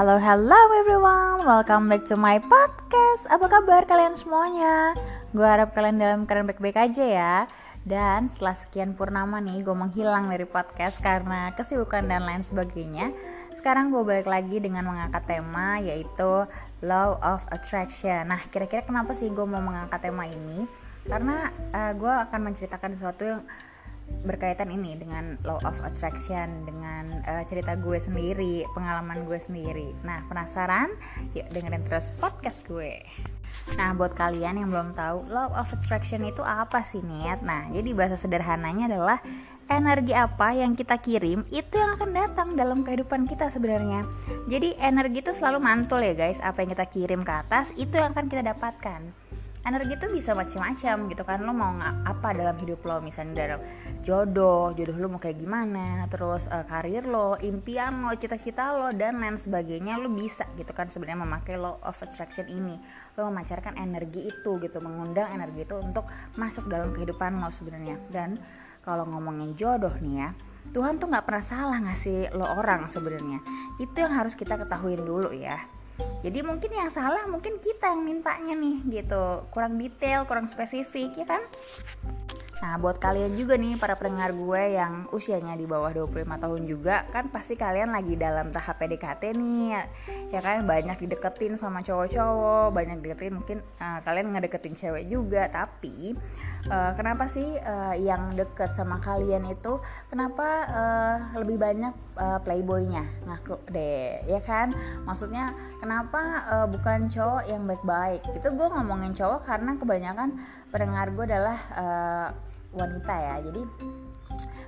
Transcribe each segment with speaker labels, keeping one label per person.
Speaker 1: Halo, hello everyone, welcome back to my podcast. Apa kabar kalian semuanya? Gue harap kalian dalam keadaan baik-baik aja ya. Dan setelah sekian purnama nih, gue menghilang dari podcast karena kesibukan dan lain sebagainya. Sekarang gue balik lagi dengan mengangkat tema yaitu Law of Attraction. Nah, kira-kira kenapa sih gue mau mengangkat tema ini? Karena uh, gue akan menceritakan sesuatu yang berkaitan ini dengan law of attraction dengan uh, cerita gue sendiri pengalaman gue sendiri. Nah penasaran? Yuk dengerin terus podcast gue. Nah buat kalian yang belum tahu law of attraction itu apa sih niat nah jadi bahasa sederhananya adalah energi apa yang kita kirim itu yang akan datang dalam kehidupan kita sebenarnya. Jadi energi itu selalu mantul ya guys. Apa yang kita kirim ke atas itu yang akan kita dapatkan energi itu bisa macam-macam gitu kan. Lo mau apa dalam hidup lo? Misalnya dalam jodoh jodoh lo mau kayak gimana? Terus uh, karir lo impian lo cita-cita lo dan lain sebagainya lo bisa gitu kan sebenarnya memakai law of attraction ini. Lo memancarkan energi itu gitu mengundang energi itu untuk masuk dalam kehidupan lo sebenarnya. Dan kalau ngomongin jodoh nih ya Tuhan tuh nggak pernah salah ngasih lo orang sebenarnya. Itu yang harus kita ketahuin dulu ya jadi mungkin yang salah mungkin kita yang mintanya nih gitu. Kurang detail kurang spesifik ya kan Nah, buat kalian juga nih para pendengar gue yang usianya di bawah 25 tahun juga kan pasti kalian lagi dalam tahap PDKT nih. Ya kan banyak dideketin sama cowok-cowok, banyak dideketin mungkin uh, kalian ngedeketin cewek juga, tapi uh, kenapa sih uh, yang deket sama kalian itu kenapa uh, lebih banyak uh, playboynya? Ngaku deh, ya kan? Maksudnya kenapa uh, bukan cowok yang baik-baik? Itu gue ngomongin cowok karena kebanyakan pendengar gue adalah uh, wanita ya. Jadi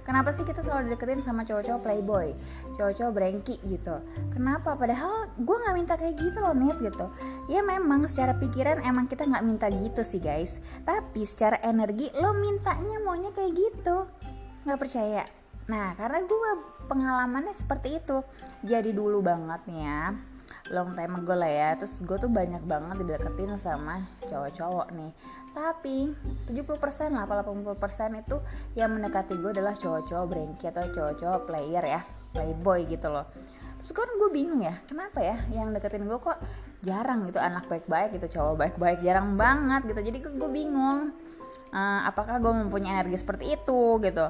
Speaker 1: kenapa sih kita selalu deketin sama cowok-cowok playboy? Cowok-cowok brengki gitu. Kenapa? Padahal gue nggak minta kayak gitu loh nih gitu. Ya memang secara pikiran emang kita nggak minta gitu sih guys. Tapi secara energi lo mintanya maunya kayak gitu. Nggak percaya? Nah karena gue pengalamannya seperti itu. Jadi dulu banget nih ya long time ago lah ya terus gue tuh banyak banget dideketin sama cowok-cowok nih tapi 70% lah 80% itu yang mendekati gue adalah cowok-cowok brengki atau cowok-cowok player ya playboy gitu loh. Terus kan gue bingung ya kenapa ya yang deketin gue kok jarang gitu anak baik-baik gitu cowok baik-baik jarang banget gitu. Jadi gue bingung uh, apakah gue mempunyai energi seperti itu gitu.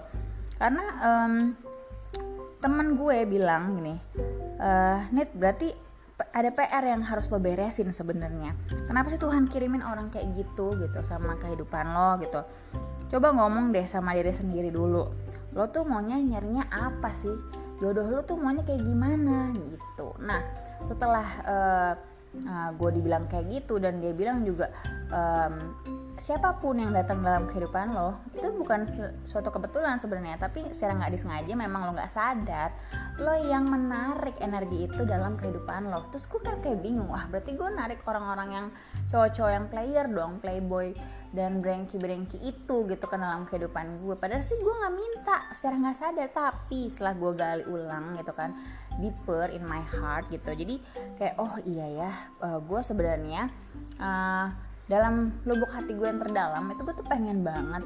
Speaker 1: Karena um, temen gue bilang gini uh, Nit berarti ada PR yang harus lo beresin sebenarnya. Kenapa sih Tuhan kirimin orang kayak gitu gitu sama kehidupan lo gitu? Coba ngomong deh sama diri sendiri dulu. Lo tuh maunya nyarinya apa sih? Jodoh lo tuh maunya kayak gimana gitu. Nah setelah uh, uh, gue dibilang kayak gitu dan dia bilang juga um, siapa pun yang datang dalam kehidupan lo itu bukan suatu kebetulan sebenarnya tapi secara nggak disengaja memang lo nggak sadar lo yang menarik energi itu dalam kehidupan lo. Terus gue kan kayak bingung wah berarti gue narik orang-orang yang cowok-cowok yang player dong playboy dan brengki-brengki itu gitu kan dalam kehidupan gue padahal sih gue nggak minta secara nggak sadar. Tapi setelah gue gali ulang gitu kan deeper in my heart gitu. Jadi kayak oh iya ya uh, gue sebenarnya uh, dalam lubuk hati gue yang terdalam itu gue tuh pengen banget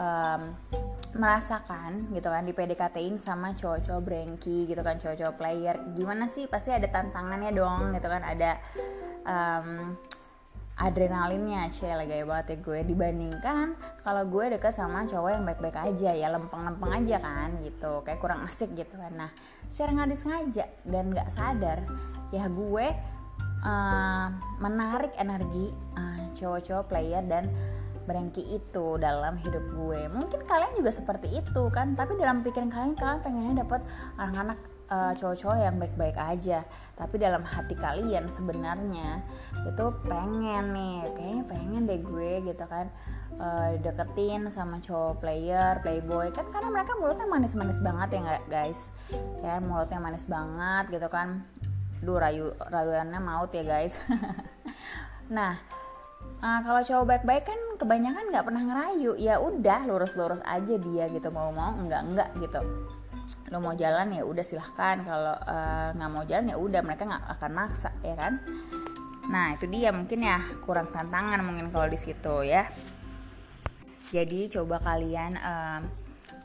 Speaker 1: um, merasakan gitu kan di PDKT-in sama cowok-cowok brengki gitu kan cowok-cowok player. Gimana sih? Pasti ada tantangannya dong gitu kan ada um, adrenalinnya cie gaya banget ya gue. Dibandingkan kalau gue deket sama cowok yang baik-baik aja ya lempeng-lempeng aja kan gitu. Kayak kurang asik gitu kan. Nah secara nggak disengaja dan nggak sadar ya gue uh, menarik energi uh, cowok-cowok player dan berengki itu dalam hidup gue. Mungkin kalian juga seperti itu kan tapi dalam pikiran kalian kalian pengennya dapat anak-anak uh, cowok-cowok yang baik-baik aja. Tapi dalam hati kalian sebenarnya itu pengen nih kayaknya pengen deh gue gitu kan uh, deketin sama cowok player playboy. Kan karena mereka mulutnya manis-manis banget ya nggak guys? Ya mulutnya manis banget gitu kan. Duh rayu rayuannya maut ya guys. Nah uh, kalau cowok baik-baik kan kebanyakan nggak pernah ngerayu. Ya udah lurus-lurus aja dia gitu mau mau enggak enggak gitu lo mau jalan ya udah silahkan. Kalau uh, nggak mau jalan ya udah. Mereka nggak akan maksa ya kan? Nah itu dia mungkin ya. Kurang tantangan mungkin kalau di situ ya. Jadi coba kalian uh,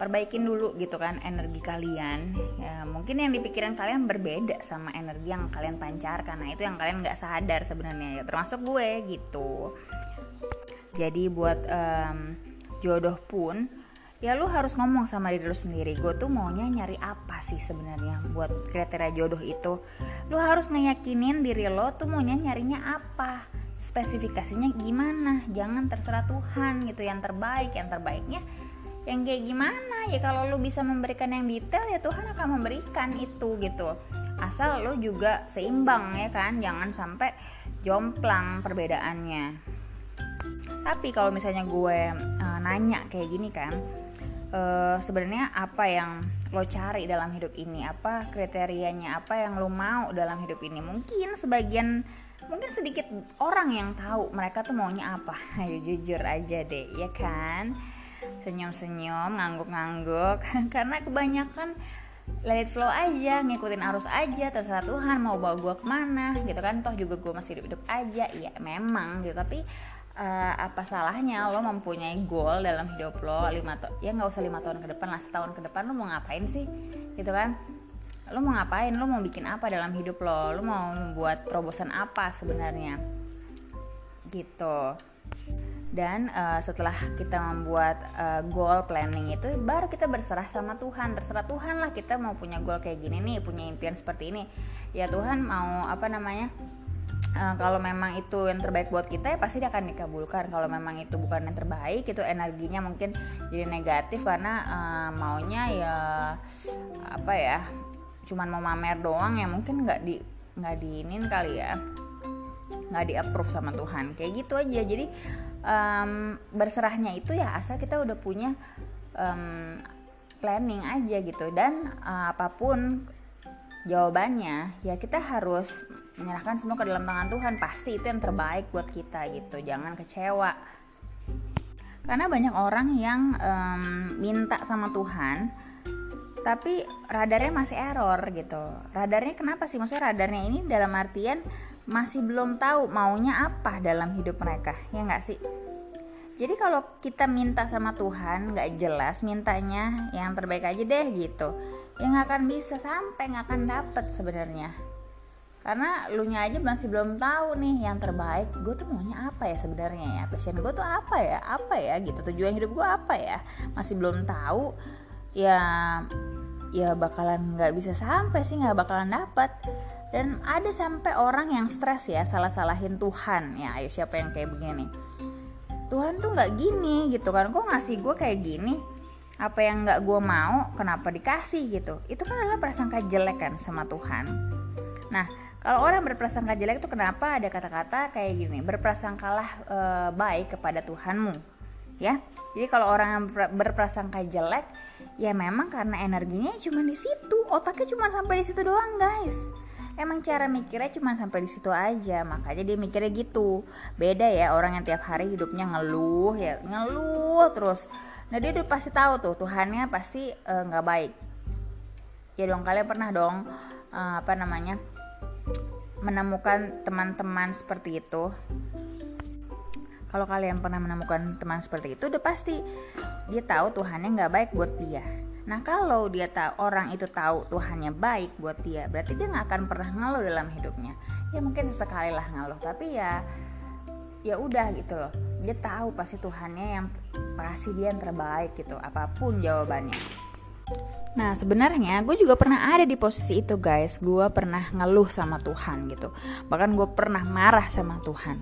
Speaker 1: perbaikin dulu gitu kan energi kalian. Ya mungkin yang dipikiran kalian berbeda sama energi yang kalian pancarkan. Nah itu yang kalian nggak sadar sebenarnya ya. Termasuk gue gitu. Jadi buat um, jodoh pun ya lu harus ngomong sama diri lu sendiri. Gue tuh maunya nyari apa sih sebenarnya buat kriteria jodoh itu? Lu harus ngeyakinin diri lo tuh maunya nyarinya apa? Spesifikasinya gimana? Jangan terserah Tuhan gitu. Yang terbaik yang terbaiknya yang kayak gimana? Ya kalau lu bisa memberikan yang detail ya Tuhan akan memberikan itu gitu. Asal lu juga seimbang ya kan? Jangan sampai jomplang perbedaannya. Tapi kalau misalnya gue uh, nanya kayak gini kan uh, sebenarnya apa yang lo cari dalam hidup ini? Apa kriterianya? Apa yang lo mau dalam hidup ini? Mungkin sebagian mungkin sedikit orang yang tahu mereka tuh maunya apa. Ayo jujur aja deh ya kan? Senyum-senyum ngangguk-ngangguk. Karena kebanyakan let it flow aja ngikutin arus aja terserah Tuhan mau bawa gue ke mana gitu kan? Toh juga gue masih hidup-hidup aja. Iya memang gitu. Tapi uh, apa salahnya lo mempunyai goal dalam hidup lo lima ya nggak usah lima tahun ke depan lah setahun ke depan lo mau ngapain sih? Gitu kan? Lo mau ngapain? Lo mau bikin apa dalam hidup lo? Lo mau membuat terobosan apa sebenarnya? Gitu. Dan uh, setelah kita membuat uh, goal planning itu baru kita berserah sama Tuhan. Terserah Tuhan lah kita mau punya goal kayak gini nih punya impian seperti ini. Ya Tuhan mau apa namanya uh, kalau memang itu yang terbaik buat kita ya pasti dia akan dikabulkan. Kalau memang itu bukan yang terbaik itu energinya mungkin jadi negatif karena uh, maunya ya apa ya cuman mau mamer doang ya mungkin nggak di nggak diinin kali ya. Nggak di approve sama Tuhan. Kayak gitu aja. Jadi um, berserahnya itu ya asal kita udah punya um, planning aja gitu. Dan uh, apa pun jawabannya ya kita harus menyerahkan semua ke dalam tangan Tuhan. Pasti itu yang terbaik buat kita gitu. Jangan kecewa. Karena banyak orang yang um, minta sama Tuhan tapi radarnya masih error gitu. Radarnya kenapa sih? Maksudnya radarnya ini dalam artian masih belum tahu maunya apa dalam hidup mereka. Ya nggak sih? Jadi kalau kita minta sama Tuhan nggak jelas mintanya yang terbaik aja deh gitu. Ya nggak akan bisa sampai nggak akan dapet sebenarnya karena lu nya aja masih belum tahu nih yang terbaik. Gue tuh maunya apa ya sebenarnya ya? Passion gue tuh apa ya? Apa ya gitu? Tujuan hidup gue apa ya? Masih belum tahu ya ya bakalan nggak bisa sampai sih nggak bakalan dapat dan ada sampai orang yang stres ya salah salahin Tuhan. Ya ayo siapa yang kayak begini? Tuhan tuh nggak gini gitu kan. Kok ngasih gue kayak gini? Apa yang nggak gue mau kenapa dikasih gitu? Itu kan adalah prasangka jelek kan sama Tuhan. Nah kalau orang berprasangka jelek itu kenapa ada kata-kata kayak gini? Berprasangkalah e, baik kepada Tuhanmu ya. Jadi kalau orang berprasangka jelek ya memang karena energinya cuma di situ. Otaknya cuma sampai di situ doang guys. Emang cara mikirnya cuma sampai di situ aja. Makanya dia mikirnya gitu. Beda ya orang yang tiap hari hidupnya ngeluh ya ngeluh terus. Nah dia udah pasti tahu tuh Tuhannya pasti eh, nggak uh, baik. Ya dong kalian pernah dong uh, apa namanya menemukan teman-teman seperti itu. Kalau kalian pernah menemukan teman seperti itu udah pasti dia tahu Tuhannya nggak baik buat dia. Nah kalau dia tahu orang itu tahu Tuhannya baik buat dia berarti dia nggak akan pernah ngeluh dalam hidupnya. Ya mungkin sesekali lah ngeluh tapi ya ya udah gitu loh. Dia tahu pasti Tuhannya yang pasti dia yang terbaik gitu apa pun jawabannya Nah sebenarnya gue juga pernah ada di posisi itu guys. Gue pernah ngeluh sama Tuhan gitu. Bahkan gue pernah marah sama Tuhan.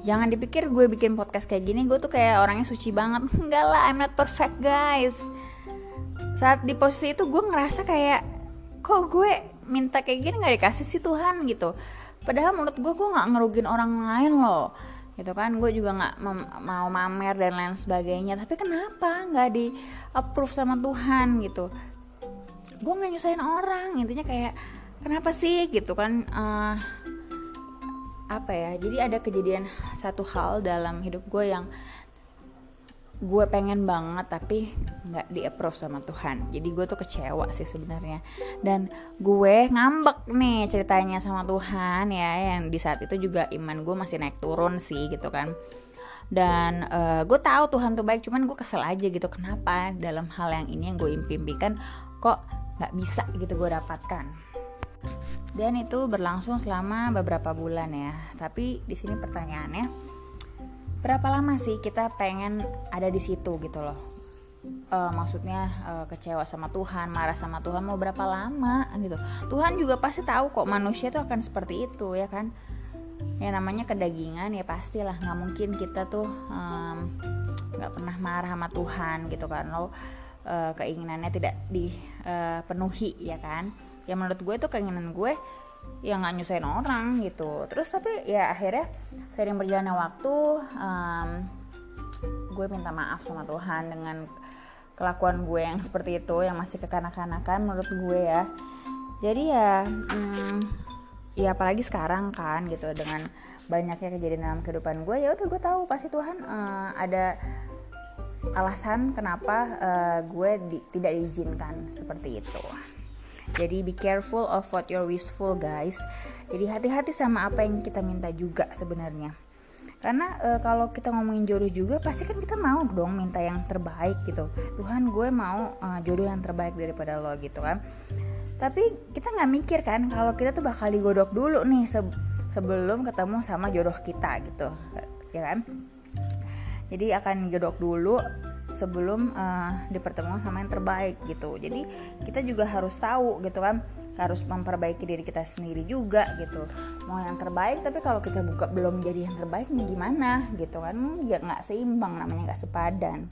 Speaker 1: Jangan dipikir gue bikin podcast kayak gini gue tuh kayak orangnya suci banget. Enggak lah I'm not perfect guys. Saat di posisi itu gue ngerasa kayak kok gue minta kayak gini nggak dikasih sih Tuhan? Gitu. Padahal menurut gue gue nggak ngerugin orang lain loh. Gitu kan gue juga nggak mau mamer dan lain sebagainya. Tapi kenapa nggak di approve sama Tuhan gitu gue nggak nyusahin orang intinya kayak kenapa sih? Gitu kan uh, apa ya jadi ada kejadian satu hal dalam hidup gue yang gue pengen banget tapi nggak di approve sama Tuhan. Jadi gue tuh kecewa sih sebenarnya. Dan gue ngambek nih ceritanya sama Tuhan ya yang di saat itu juga iman gue masih naik turun sih gitu kan. Dan uh, gue tahu Tuhan tuh baik cuman gue kesel aja gitu kenapa dalam hal yang ini yang gue impikan kok nggak bisa gitu gue dapatkan. Dan itu berlangsung selama beberapa bulan ya. Tapi di sini pertanyaannya berapa lama sih kita pengen ada di situ gitu loh? Uh, maksudnya uh, kecewa sama Tuhan, marah sama Tuhan mau berapa lama gitu. Tuhan juga pasti tahu kok manusia itu akan seperti itu ya kan. Ya namanya kedagingan ya pastilah. Nggak mungkin kita tuh nggak um, pernah marah sama Tuhan gitu kan. Lo uh, keinginannya tidak dipenuhi uh, ya kan. Ya menurut gue itu keinginan gue ya nggak nyusahin orang gitu. Terus tapi ya akhirnya sering berjalannya waktu um, gue minta maaf sama Tuhan dengan kelakuan gue yang seperti itu yang masih kekanak-kanakan menurut gue ya jadi ya hmm, ya apalagi sekarang kan gitu dengan banyaknya kejadian dalam kehidupan gue ya udah gue tahu pasti Tuhan uh, ada alasan kenapa uh, gue di, tidak diizinkan seperti itu. Jadi be careful of what you're wishful guys. Jadi hati-hati sama apa yang kita minta juga sebenarnya. Karena e, kalau kita ngomongin jodoh juga pasti kan kita mau dong minta yang terbaik gitu. Tuhan gue mau e, jodoh yang terbaik daripada lo gitu kan. Tapi kita nggak mikir kan kalau kita tuh bakal digodok dulu nih se sebelum ketemu sama jodoh kita gitu ya kan jadi akan digodok dulu sebelum uh, dipertemukan sama yang terbaik gitu. Jadi kita juga harus tahu gitu kan harus memperbaiki diri kita sendiri juga gitu. Mau yang terbaik tapi kalau kita buka belum jadi yang terbaik gimana gitu kan? Ya nggak seimbang namanya nggak sepadan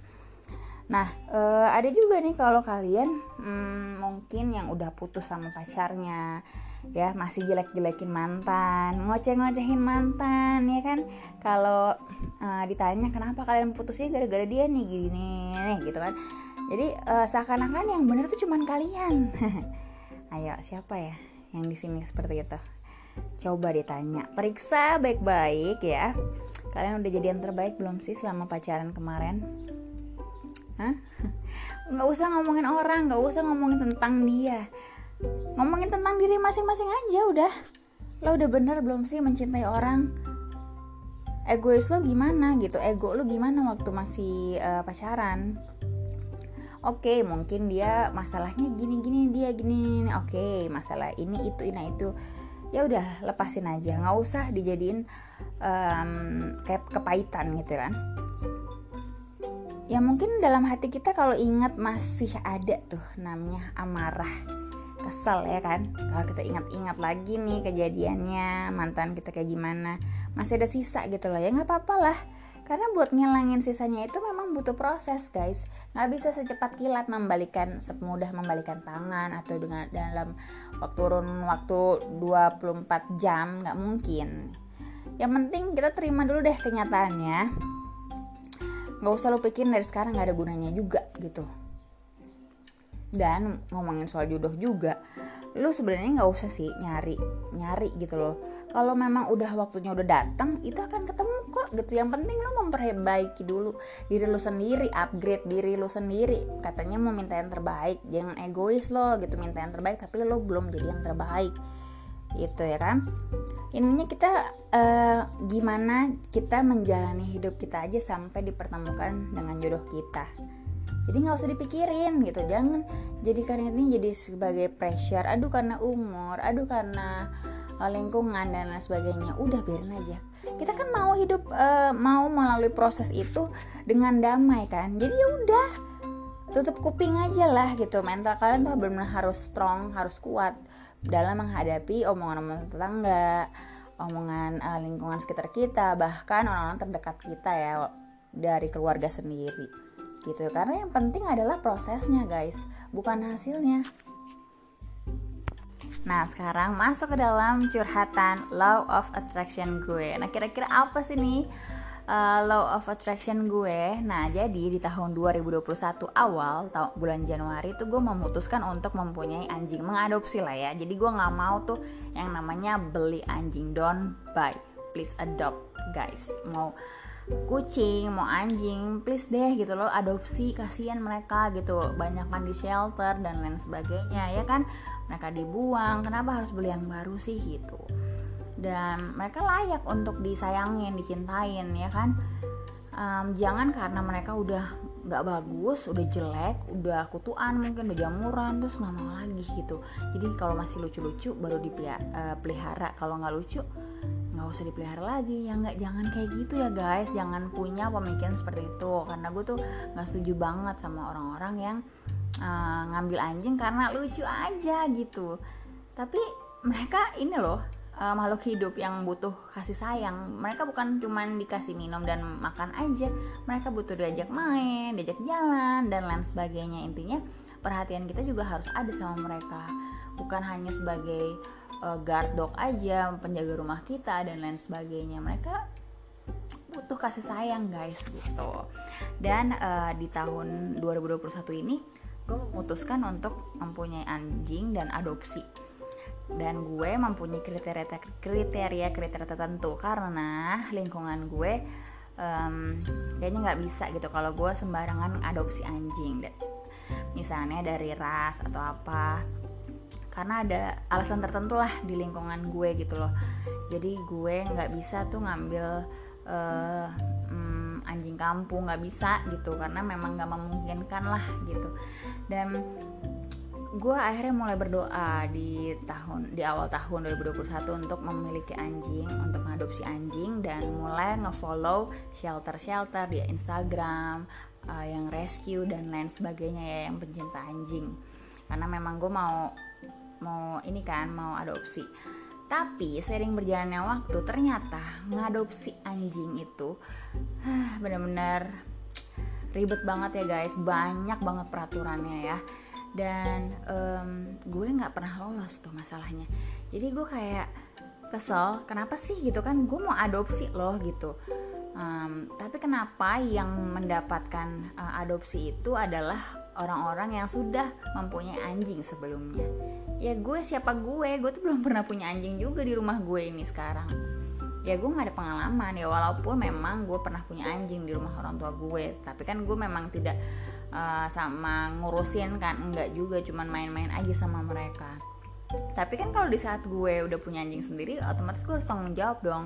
Speaker 1: nah uh, ada juga nih kalau kalian hmm, mungkin yang udah putus sama pacarnya ya masih jelek-jelekin mantan ngoceh-ngocehin mantan ya kan kalau uh, ditanya kenapa kalian putusnya gara-gara dia nih gini nih gitu kan jadi uh, seakan-akan yang bener tuh cuman kalian Ayo, siapa ya yang di sini seperti itu? Coba ditanya, periksa baik-baik ya. Kalian udah jadi yang terbaik belum sih selama pacaran kemarin? Nggak usah ngomongin orang, nggak usah ngomongin tentang dia. Ngomongin tentang diri masing-masing aja udah. Lo udah bener belum sih mencintai orang? Egois lo gimana gitu? Ego lo gimana waktu masih uh, pacaran? oke okay, mungkin dia masalahnya gini-gini dia gini oke okay, masalah ini itu ini itu ya udah lepasin aja nggak usah dijadiin um, kayak kepahitan gitu kan ya mungkin dalam hati kita kalau ingat masih ada tuh namanya amarah. Kesel ya kan? Kalau kita ingat-ingat lagi nih kejadiannya mantan kita kayak gimana masih ada sisa gitu loh. Ya nggak apa-apa lah. Karena buat ngilangin sisanya itu memang butuh proses guys. Nggak bisa secepat kilat membalikan semudah membalikan tangan atau dengan dalam waktu turun waktu 24 jam nggak mungkin. Yang penting kita terima dulu deh kenyataannya nggak usah lo pikirin dari sekarang nggak ada gunanya juga gitu. Dan ngomongin soal jodoh juga lu sebenarnya nggak usah sih nyari nyari gitu loh. Kalau memang udah waktunya udah datang itu akan ketemu kok gitu. Yang penting lu memperbaiki dulu diri lu sendiri upgrade diri lu sendiri. Katanya mau minta yang terbaik jangan egois lo gitu. Minta yang terbaik tapi lo belum jadi yang terbaik gitu ya kan? Ininya kita uh, gimana kita menjalani hidup kita aja sampai dipertemukan dengan jodoh kita. Jadi nggak usah dipikirin gitu. Jangan jadikan ini jadi sebagai pressure. Aduh karena umur aduh karena uh, lingkungan dan lain sebagainya. Udah biarin aja. Kita kan mau hidup uh, mau melalui proses itu dengan damai kan? Jadi ya udah tutup kuping aja lah gitu. Mental kalian tuh benar-benar harus strong harus kuat dalam menghadapi omongan-omongan tetangga omongan uh, lingkungan sekitar kita bahkan orang-orang terdekat kita ya dari keluarga sendiri. Gitu karena yang penting adalah prosesnya guys bukan hasilnya. Nah sekarang masuk ke dalam curhatan Law of Attraction gue. Nah kira-kira apa sih nih uh, Law of Attraction gue. Nah jadi di tahun 2021 awal tahun bulan Januari tuh gue memutuskan untuk mempunyai anjing Mengadopsi lah ya. Jadi gue gak mau tuh yang namanya beli anjing. Don't buy. Please adopt guys. Mau kucing mau anjing please deh gitu loh. Adopsi kasihan mereka gitu. Banyak kan di shelter dan lain sebagainya ya kan? Mereka dibuang. Kenapa harus beli yang baru sih gitu dan mereka layak untuk disayangin dicintain ya kan? Um, jangan karena mereka udah nggak bagus udah jelek udah kutuan mungkin udah jamuran terus nggak mau lagi gitu. Jadi kalau masih lucu-lucu baru dipelihara uh, kalau nggak lucu nggak usah dipelihara lagi. Ya nggak jangan kayak gitu ya guys. Jangan punya pemikiran seperti itu. Karena gue tuh nggak setuju banget sama orang-orang yang uh, ngambil anjing karena lucu aja gitu. Tapi mereka ini loh uh, makhluk hidup yang butuh kasih sayang. Mereka bukan cuma dikasih minum dan makan aja. Mereka butuh diajak main diajak jalan dan lain sebagainya. Intinya perhatian kita juga harus ada sama mereka. Bukan hanya sebagai uh, guard dog aja penjaga rumah kita dan lain sebagainya. Mereka butuh kasih sayang guys gitu. Dan uh, di tahun 2021 ini gue memutuskan untuk mempunyai anjing dan adopsi dan gue mempunyai kriteria kriteria kriteria tertentu karena lingkungan gue um, kayaknya nggak bisa gitu kalau gue sembarangan adopsi anjing misalnya dari ras atau apa. Karena ada alasan tertentu lah di lingkungan gue gitu loh. Jadi gue nggak bisa tuh ngambil uh, um, anjing kampung nggak bisa gitu. Karena memang nggak memungkinkan lah gitu. Dan gue akhirnya mulai berdoa di tahun di awal tahun 2021 untuk memiliki anjing untuk mengadopsi anjing dan mulai ngefollow shelter-shelter di Instagram uh, yang rescue dan lain sebagainya ya yang pencinta anjing. Karena memang gue mau mau ini kan mau adopsi. Tapi sering berjalannya waktu ternyata ngadopsi anjing itu bener-bener ribet banget ya guys. Banyak banget peraturannya ya dan um, gue nggak pernah lolos tuh masalahnya. Jadi gue kayak kesel kenapa sih gitu kan? Gue mau adopsi loh gitu. Um, tapi kenapa yang mendapatkan uh, adopsi itu adalah orang-orang yang sudah mempunyai anjing sebelumnya? Ya gue siapa gue? Gue tuh belum pernah punya anjing juga di rumah gue ini sekarang. Ya gue gak ada pengalaman ya walaupun memang gue pernah punya anjing di rumah orang tua gue. Tapi kan gue memang tidak uh, sama ngurusin kan enggak juga cuman main-main aja sama mereka. Tapi kan kalau di saat gue udah punya anjing sendiri otomatis gue harus tanggung jawab dong.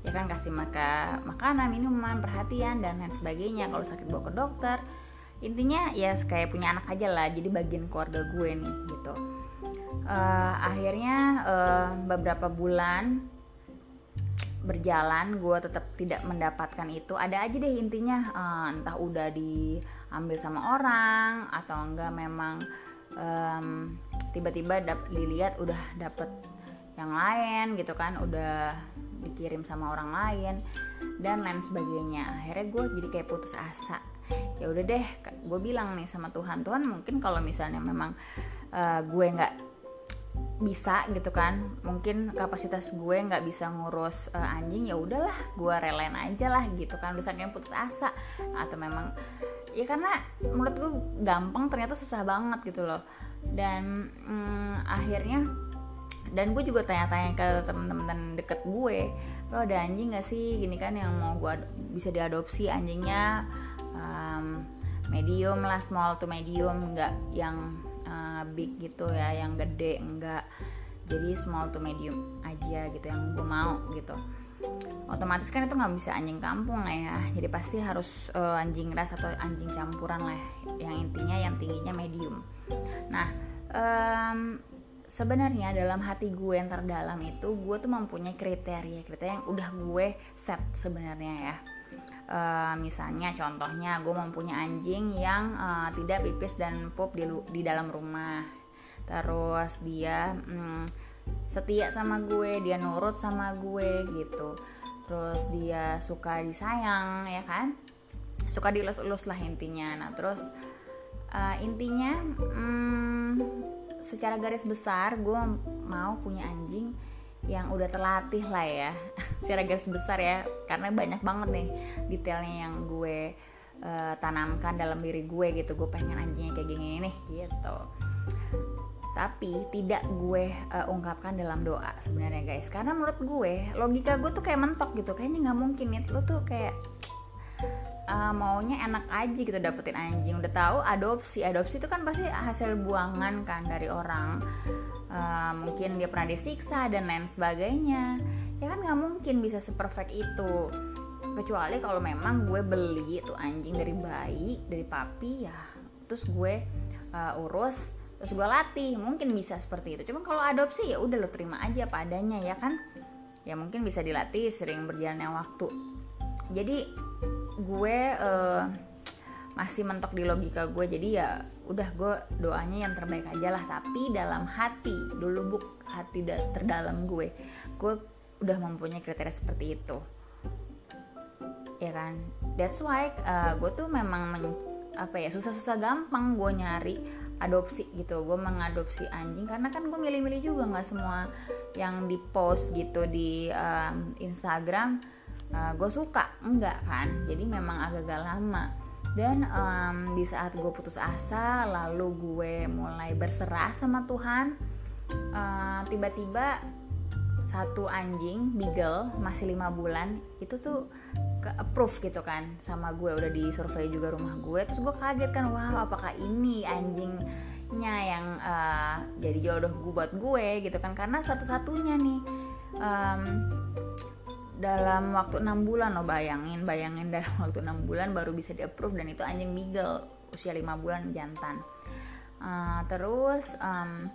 Speaker 1: Ya kan kasih maka makanan minuman perhatian dan lain sebagainya. Kalau sakit bawa ke dokter intinya ya kayak punya anak aja lah jadi bagian keluarga gue nih gitu. Uh, akhirnya uh, beberapa bulan berjalan gue tetap tidak mendapatkan itu. Ada aja deh intinya uh, entah udah diambil sama orang atau enggak memang um, tiba-tiba dilihat udah dapet yang lain gitu kan udah dikirim sama orang lain dan lain sebagainya. Akhirnya gue jadi kayak putus asa. Ya udah deh gue bilang nih sama Tuhan Tuhan mungkin kalau misalnya memang uh, gue nggak bisa gitu kan mungkin kapasitas gue nggak bisa ngurus uh, anjing ya udahlah gue relain aja lah gitu kan. Kayak putus asa atau memang ya karena menurut gue gampang ternyata susah banget gitu loh. Dan mm, akhirnya dan gue juga tanya-tanya ke temen-temen deket gue lo ada anjing gak sih? Gini kan yang mau gue bisa diadopsi anjingnya um, medium lah small to medium nggak yang uh, big gitu ya yang gede enggak jadi small to medium aja gitu yang gue mau gitu otomatis kan itu nggak bisa anjing kampung lah ya. Jadi pasti harus uh, anjing ras atau anjing campuran lah yang intinya yang tingginya medium. Nah um, sebenarnya dalam hati gue yang terdalam itu gue tuh mempunyai kriteria kriteria yang udah gue set sebenarnya ya. Uh, misalnya contohnya gue mempunyai anjing yang uh, tidak pipis dan pup di, di dalam rumah. Terus dia um, setia sama gue dia nurut sama gue gitu. Terus dia suka disayang ya kan? Suka dilus-elus lah intinya. Nah terus uh, intinya um, secara garis besar gue mau punya anjing yang udah terlatih lah ya. Secara garis besar ya karena banyak banget nih detailnya yang gue uh, tanamkan dalam diri gue gitu. Gue pengen anjingnya kayak gini nih gitu tapi tidak gue uh, ungkapkan dalam doa sebenarnya guys. Karena menurut gue logika gue tuh kayak mentok gitu. Kayaknya nggak mungkin nih. Lo tuh kayak uh, maunya enak aja gitu dapetin anjing. Udah tahu adopsi. Adopsi itu kan pasti hasil buangan kan dari orang. Uh, mungkin dia pernah disiksa dan lain sebagainya. Ya kan nggak mungkin bisa seperfect itu. Kecuali kalau memang gue beli tuh anjing dari bayi dari papi ya. Terus gue uh, urus terus gue latih mungkin bisa seperti itu. Cuma kalau adopsi ya udah lo terima aja apa adanya ya kan? Ya mungkin bisa dilatih sering berjalannya waktu. Jadi gue uh, masih mentok di logika gue. Jadi ya udah gue doanya yang terbaik aja lah. Tapi dalam hati dulu buk hati terdalam gue gue udah mempunyai kriteria seperti itu. Ya kan? That's why uh, gue tuh memang apa ya susah-susah gampang gue nyari adopsi gitu. Gue mengadopsi anjing karena kan gue milih-milih juga nggak semua yang di post gitu di um, Instagram uh, gue suka enggak kan? Jadi memang agak-agak lama. Dan um, di saat gue putus asa lalu gue mulai berserah sama Tuhan uh, tiba-tiba satu anjing beagle masih lima bulan itu tuh ke approve gitu kan sama gue. Udah di survei juga rumah gue. Terus gue kaget kan wow apakah ini anjingnya yang uh, jadi jodoh gue buat gue gitu kan. Karena satu-satunya nih um, dalam waktu enam bulan lo bayangin bayangin dalam waktu enam bulan baru bisa di approve dan itu anjing beagle usia lima bulan jantan. Uh, terus um,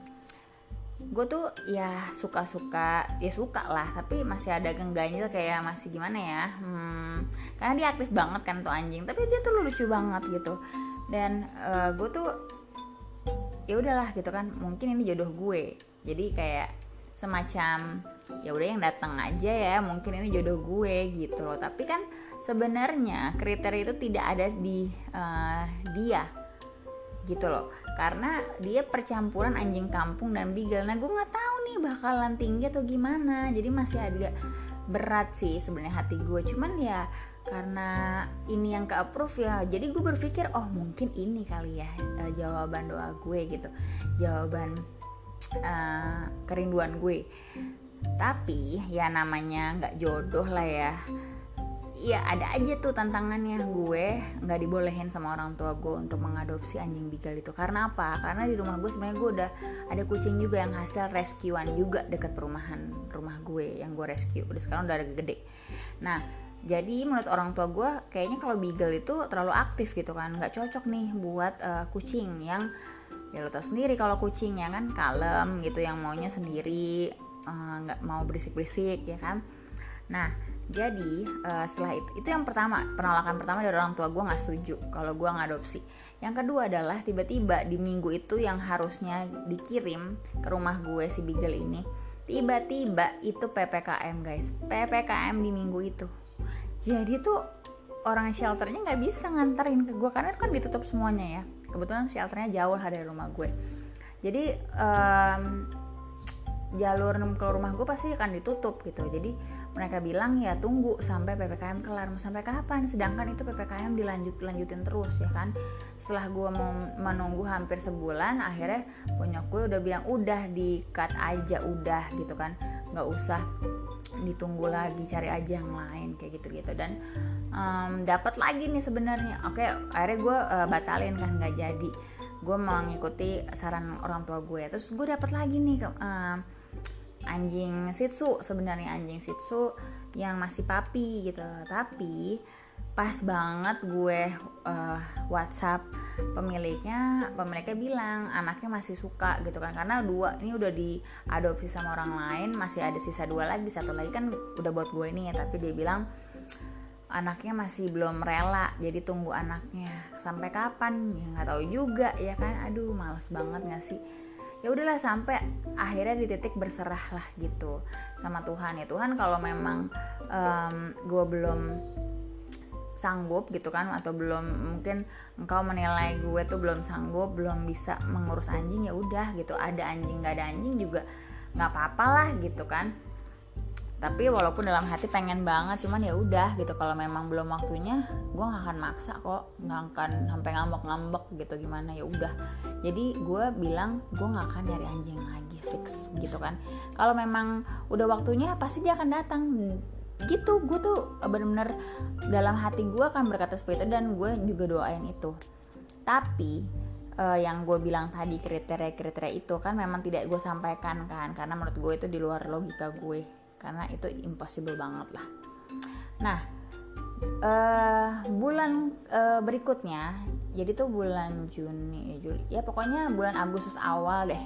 Speaker 1: gue tuh ya suka-suka ya suka lah tapi masih ada gengganjil kayak masih gimana ya hmm, karena dia aktif banget kan tuh anjing tapi dia tuh lucu banget gitu. Dan uh, gue tuh ya udahlah gitu kan mungkin ini jodoh gue. Jadi kayak semacam ya udah yang datang aja ya mungkin ini jodoh gue gitu loh. Tapi kan sebenarnya kriteria itu tidak ada di uh, dia gitu loh karena dia percampuran anjing kampung dan beagle. Nah gue nggak tahu nih bakalan tinggi atau gimana. Jadi masih agak berat sih sebenarnya hati gue cuman ya karena ini yang ke approve ya jadi gue berpikir oh mungkin ini kali ya uh, jawaban doa gue gitu. Jawaban uh, kerinduan gue. Tapi ya namanya nggak jodoh lah ya ya ada aja tuh tantangannya. Gue nggak dibolehin sama orang tua gue untuk mengadopsi anjing beagle itu. Karena apa? Karena di rumah gue sebenarnya gue udah ada kucing juga yang hasil rescuean juga dekat perumahan rumah gue yang gue rescue. Udah sekarang udah agak gede. Nah jadi menurut orang tua gue kayaknya kalau beagle itu terlalu aktif gitu kan. Nggak cocok nih buat uh, kucing yang ya lo tau sendiri kalau kucing ya kan kalem gitu yang maunya sendiri eh, nggak uh, mau berisik-berisik ya kan? Nah jadi uh, setelah itu itu yang pertama penolakan pertama dari orang tua gue nggak setuju kalau gue ngadopsi. Yang kedua adalah tiba-tiba di minggu itu yang harusnya dikirim ke rumah gue si Beagle ini tiba-tiba itu ppkm guys. Ppkm di minggu itu. Jadi tuh orang shelternya nggak bisa nganterin ke gue karena itu kan ditutup semuanya ya. Kebetulan shelternya jauh dari rumah gue. Jadi um, jalur ke rumah gue pasti akan ditutup gitu. Jadi mereka bilang ya tunggu sampai ppkm kelar. Mau sampai kapan? Sedangkan itu ppkm dilanjut lanjutin terus ya kan? Setelah gue mau menunggu hampir sebulan akhirnya punya gue udah bilang udah di cut aja udah gitu kan. Nggak usah ditunggu lagi cari aja yang lain kayak gitu gitu dan um, dapat lagi nih sebenarnya. Oke akhirnya gue uh, batalin kan nggak jadi. Gue mengikuti saran orang tua gue terus gue dapat lagi nih uh, anjing Shih sebenarnya anjing Shih yang masih papi gitu. Tapi pas banget gue uh, WhatsApp pemiliknya pemiliknya bilang anaknya masih suka gitu kan. Karena dua ini udah diadopsi sama orang lain masih ada sisa dua lagi. Satu lagi kan udah buat gue ini ya tapi dia bilang anaknya masih belum rela jadi tunggu anaknya. Sampai kapan? Ya nggak tahu juga ya kan. Aduh males banget nggak sih ya udahlah sampai akhirnya di titik berserah lah gitu sama Tuhan. Ya Tuhan kalau memang um, gue belum sanggup gitu kan atau belum mungkin engkau menilai gue tuh belum sanggup belum bisa mengurus anjing ya udah gitu. Ada anjing nggak ada anjing juga nggak apa-apa lah gitu kan tapi walaupun dalam hati pengen banget cuman ya udah gitu. Kalau memang belum waktunya gue nggak akan maksa kok. Nggak akan sampai ngambek-ngambek gitu gimana ya udah. Jadi gue bilang gue nggak akan nyari anjing lagi fix gitu kan. Kalau memang udah waktunya pasti dia akan datang. Gitu gue tuh bener-bener dalam hati gue akan berkata seperti itu dan gue juga doain itu. Tapi uh, yang gue bilang tadi kriteria-kriteria itu kan memang tidak gue sampaikan kan karena menurut gue itu di luar logika gue karena itu impossible banget lah. Nah uh, bulan uh, berikutnya jadi tuh bulan Juni Juli ya pokoknya bulan Agustus awal deh.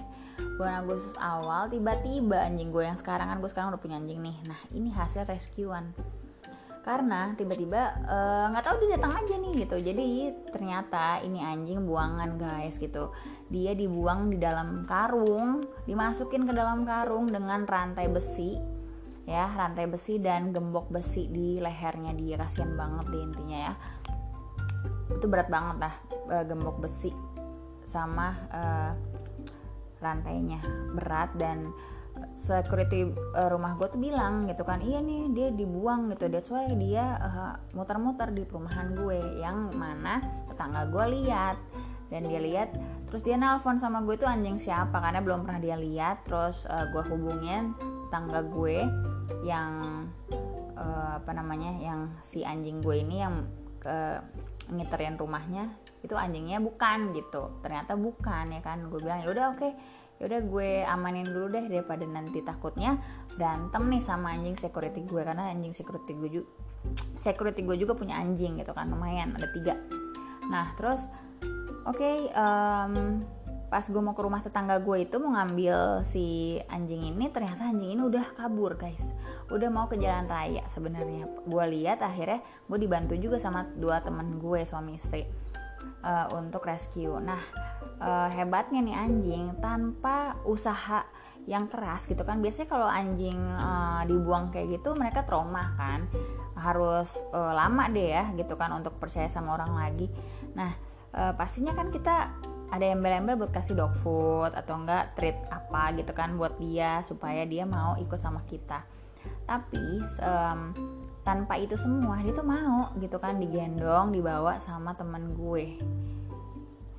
Speaker 1: Bulan Agustus awal tiba-tiba anjing gue yang sekarang kan gue sekarang udah punya anjing nih. Nah ini hasil rescuean. Karena tiba-tiba eh, nggak -tiba, uh, tahu dia datang aja nih gitu. Jadi ternyata ini anjing buangan guys gitu. Dia dibuang di dalam karung dimasukin ke dalam karung dengan rantai besi ya rantai besi dan gembok besi di lehernya dia kasihan banget deh intinya ya. Itu berat banget lah uh, gembok besi sama uh, rantainya. Berat dan security uh, rumah gue tuh bilang gitu kan iya nih dia dibuang gitu that's why dia muter muter-muter di perumahan gue. Yang mana tetangga gue lihat dan dia lihat terus dia nelpon sama gue tuh anjing siapa karena belum pernah dia lihat. Terus uh, gue hubungin tetangga gue yang uh, apa namanya yang si anjing gue ini yang ke ngiterin rumahnya itu anjingnya bukan gitu. Ternyata bukan ya kan? Gue bilang ya udah oke. Okay. ya udah gue amanin dulu deh daripada nanti takutnya berantem nih sama anjing security gue. Karena anjing security gue juga security gue juga punya anjing gitu kan lumayan ada tiga. Nah terus oke okay, um, pas gue mau ke rumah tetangga gue itu mau ngambil si anjing ini ternyata anjing ini udah kabur guys. Udah mau ke jalan raya sebenarnya. Gue lihat akhirnya gue dibantu juga sama dua temen gue suami istri uh, untuk rescue. Nah uh, hebatnya nih anjing tanpa usaha yang keras gitu kan. Biasanya kalau anjing uh, dibuang kayak gitu mereka trauma kan. Harus uh, lama deh ya gitu kan untuk percaya sama orang lagi. Nah uh, pastinya kan kita ada embel-embel buat kasih dog food atau enggak treat apa gitu kan buat dia supaya dia mau ikut sama kita. Tapi um, tanpa itu semua dia tuh mau gitu kan digendong dibawa sama temen gue.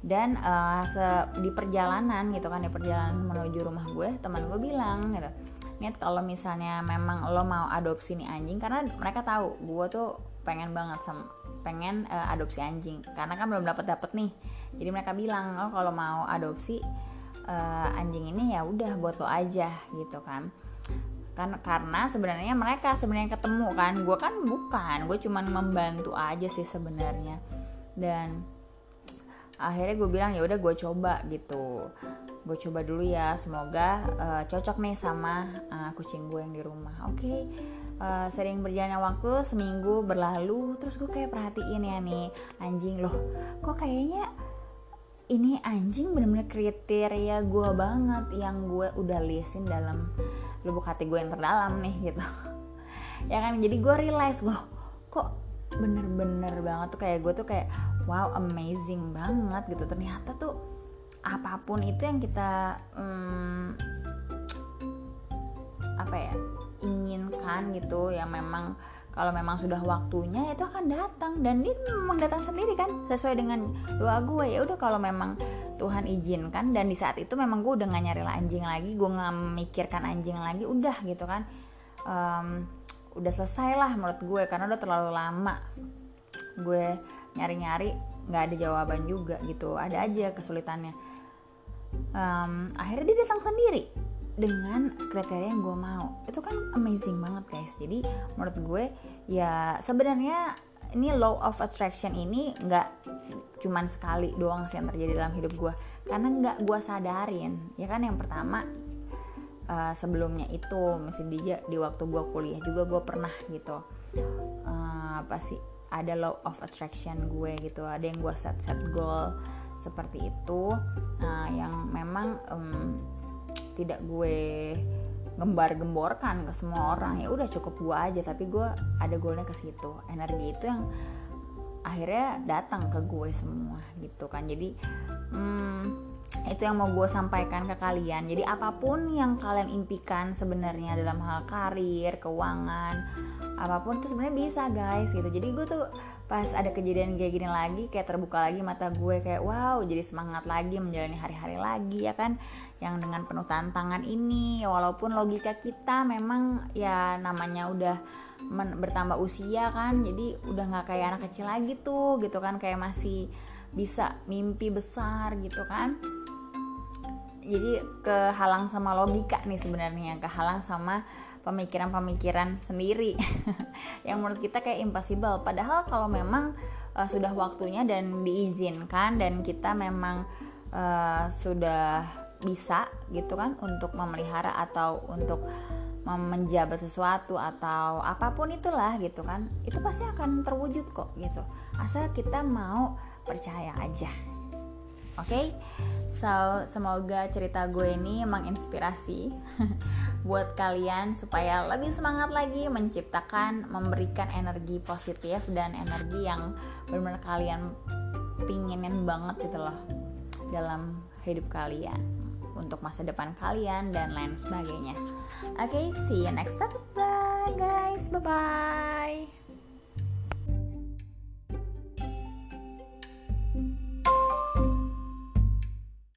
Speaker 1: Dan uh, se di perjalanan gitu kan di perjalanan menuju rumah gue teman gue bilang gitu Nih kalau misalnya memang lo mau adopsi nih anjing karena mereka tahu gue tuh pengen banget sama pengen uh, adopsi anjing. Karena kan belum dapat dapat nih. Jadi mereka bilang oh kalau mau adopsi uh, anjing ini ya udah buat lo aja gitu kan. Kan karena sebenarnya mereka sebenarnya ketemu kan. Gue kan bukan gue cuman membantu aja sih sebenarnya. Dan akhirnya gue bilang ya udah gue coba gitu. Gue coba dulu ya semoga uh, cocok nih sama uh, kucing gue yang di rumah. Oke. okay uh, sering berjalannya waktu seminggu berlalu terus gue kayak perhatiin ya nih anjing loh kok kayaknya ini anjing bener-bener kriteria gue banget yang gue udah lisin dalam lubuk hati gue yang terdalam nih gitu. Ya kan jadi gue realize loh kok bener-bener banget tuh kayak gue tuh kayak wow amazing banget gitu. Ternyata tuh apa pun itu yang kita hmm, apa ya inginkan gitu yang memang kalau memang sudah waktunya itu akan datang. Dan dia memang datang sendiri kan sesuai dengan doa gue. Ya udah kalau memang Tuhan izinkan dan di saat itu memang gue udah gak nyari anjing lagi gue nggak mikirkan anjing lagi udah gitu kan. Um, udah selesai lah menurut gue karena udah terlalu lama gue nyari-nyari nggak ada jawaban juga gitu. Ada aja kesulitannya. Um, akhirnya dia datang sendiri dengan kriteria yang gue mau. Itu kan amazing banget guys. Jadi menurut gue ya sebenarnya ini law of attraction ini nggak cuman sekali doang sih yang terjadi dalam hidup gue karena nggak gue sadarin. Ya kan yang pertama uh, sebelumnya itu mesti di di waktu gue kuliah juga gue pernah gitu uh, apa sih ada law of attraction gue gitu. Ada yang gue set set goal seperti itu uh, yang memang um, tidak gue gembar-gemborkan ke semua orang. Ya udah cukup gue aja tapi gue ada goalnya ke situ. Energi itu yang akhirnya datang ke gue semua gitu kan. Jadi hmm, itu yang mau gue sampaikan ke kalian. Jadi apa pun yang kalian impikan sebenarnya dalam hal karir keuangan apa pun itu sebenarnya bisa guys gitu. Jadi gue tuh pas ada kejadian kayak gini lagi kayak terbuka lagi mata gue kayak wow jadi semangat lagi menjalani hari-hari lagi ya kan? Yang dengan penuh tantangan ini. Walaupun logika kita memang ya namanya udah men- bertambah usia kan jadi udah nggak kayak anak kecil lagi tuh gitu kan? Kayak masih bisa mimpi besar gitu kan jadi kehalang sama logika nih sebenarnya kehalang sama pemikiran-pemikiran sendiri. Yang menurut kita kayak impossible. Padahal kalau memang uh, sudah waktunya dan diizinkan dan kita memang uh, sudah bisa gitu kan untuk memelihara atau untuk menjabat sesuatu atau apa pun itulah gitu kan itu pasti akan terwujud kok gitu. Asal kita mau percaya aja. Oke? okay? So semoga cerita gue ini menginspirasi buat kalian supaya lebih semangat lagi menciptakan memberikan energi positif dan energi yang benar-benar kalian pinginin banget gitu loh dalam hidup kalian untuk masa depan kalian dan lain sebagainya. Oke, okay, see you next topic, guys. Bye bye.